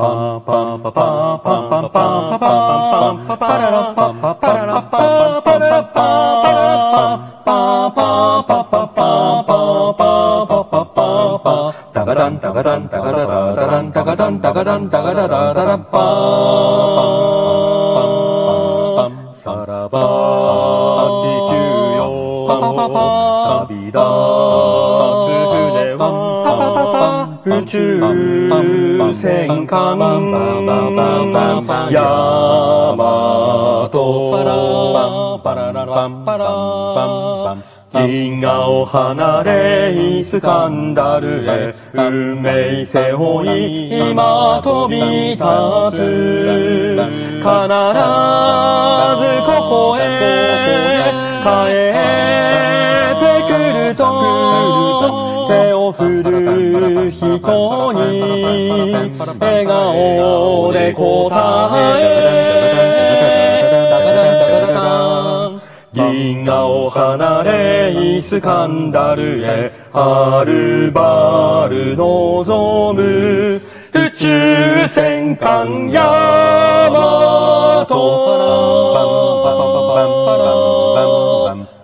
パンパンパパンパンパンパンパンパンパララパンパララパンパララパンパララパンパンパパパンパンパンパパパパタガパンパガパンパガパダパダンタパダンタパダンタパダパダパンパンパらパ地パよパ立は宇宙戦艦ヤマトパララパンパラ銀河を離れイスカンダルへ運命背負い今飛び立つ必ずここへ帰っ人に笑顔で答え銀河を離れイスカンダルへはるばる望む宇宙戦艦ヤマト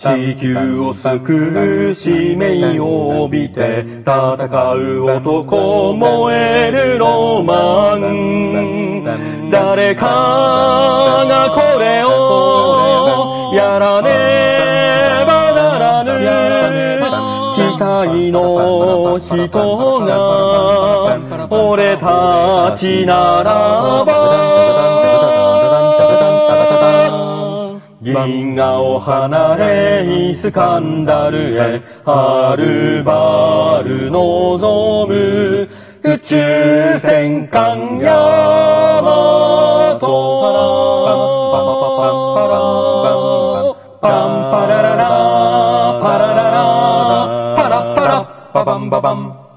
地球を救う使命を帯びて戦う男燃えるロマン。誰かがこれをやらねばならぬ。期待の人が俺たちならば。銀河を離れイスカンダルへはるばる望む宇宙戦艦ヤマト。パンパラララパラララパラパラパバンババン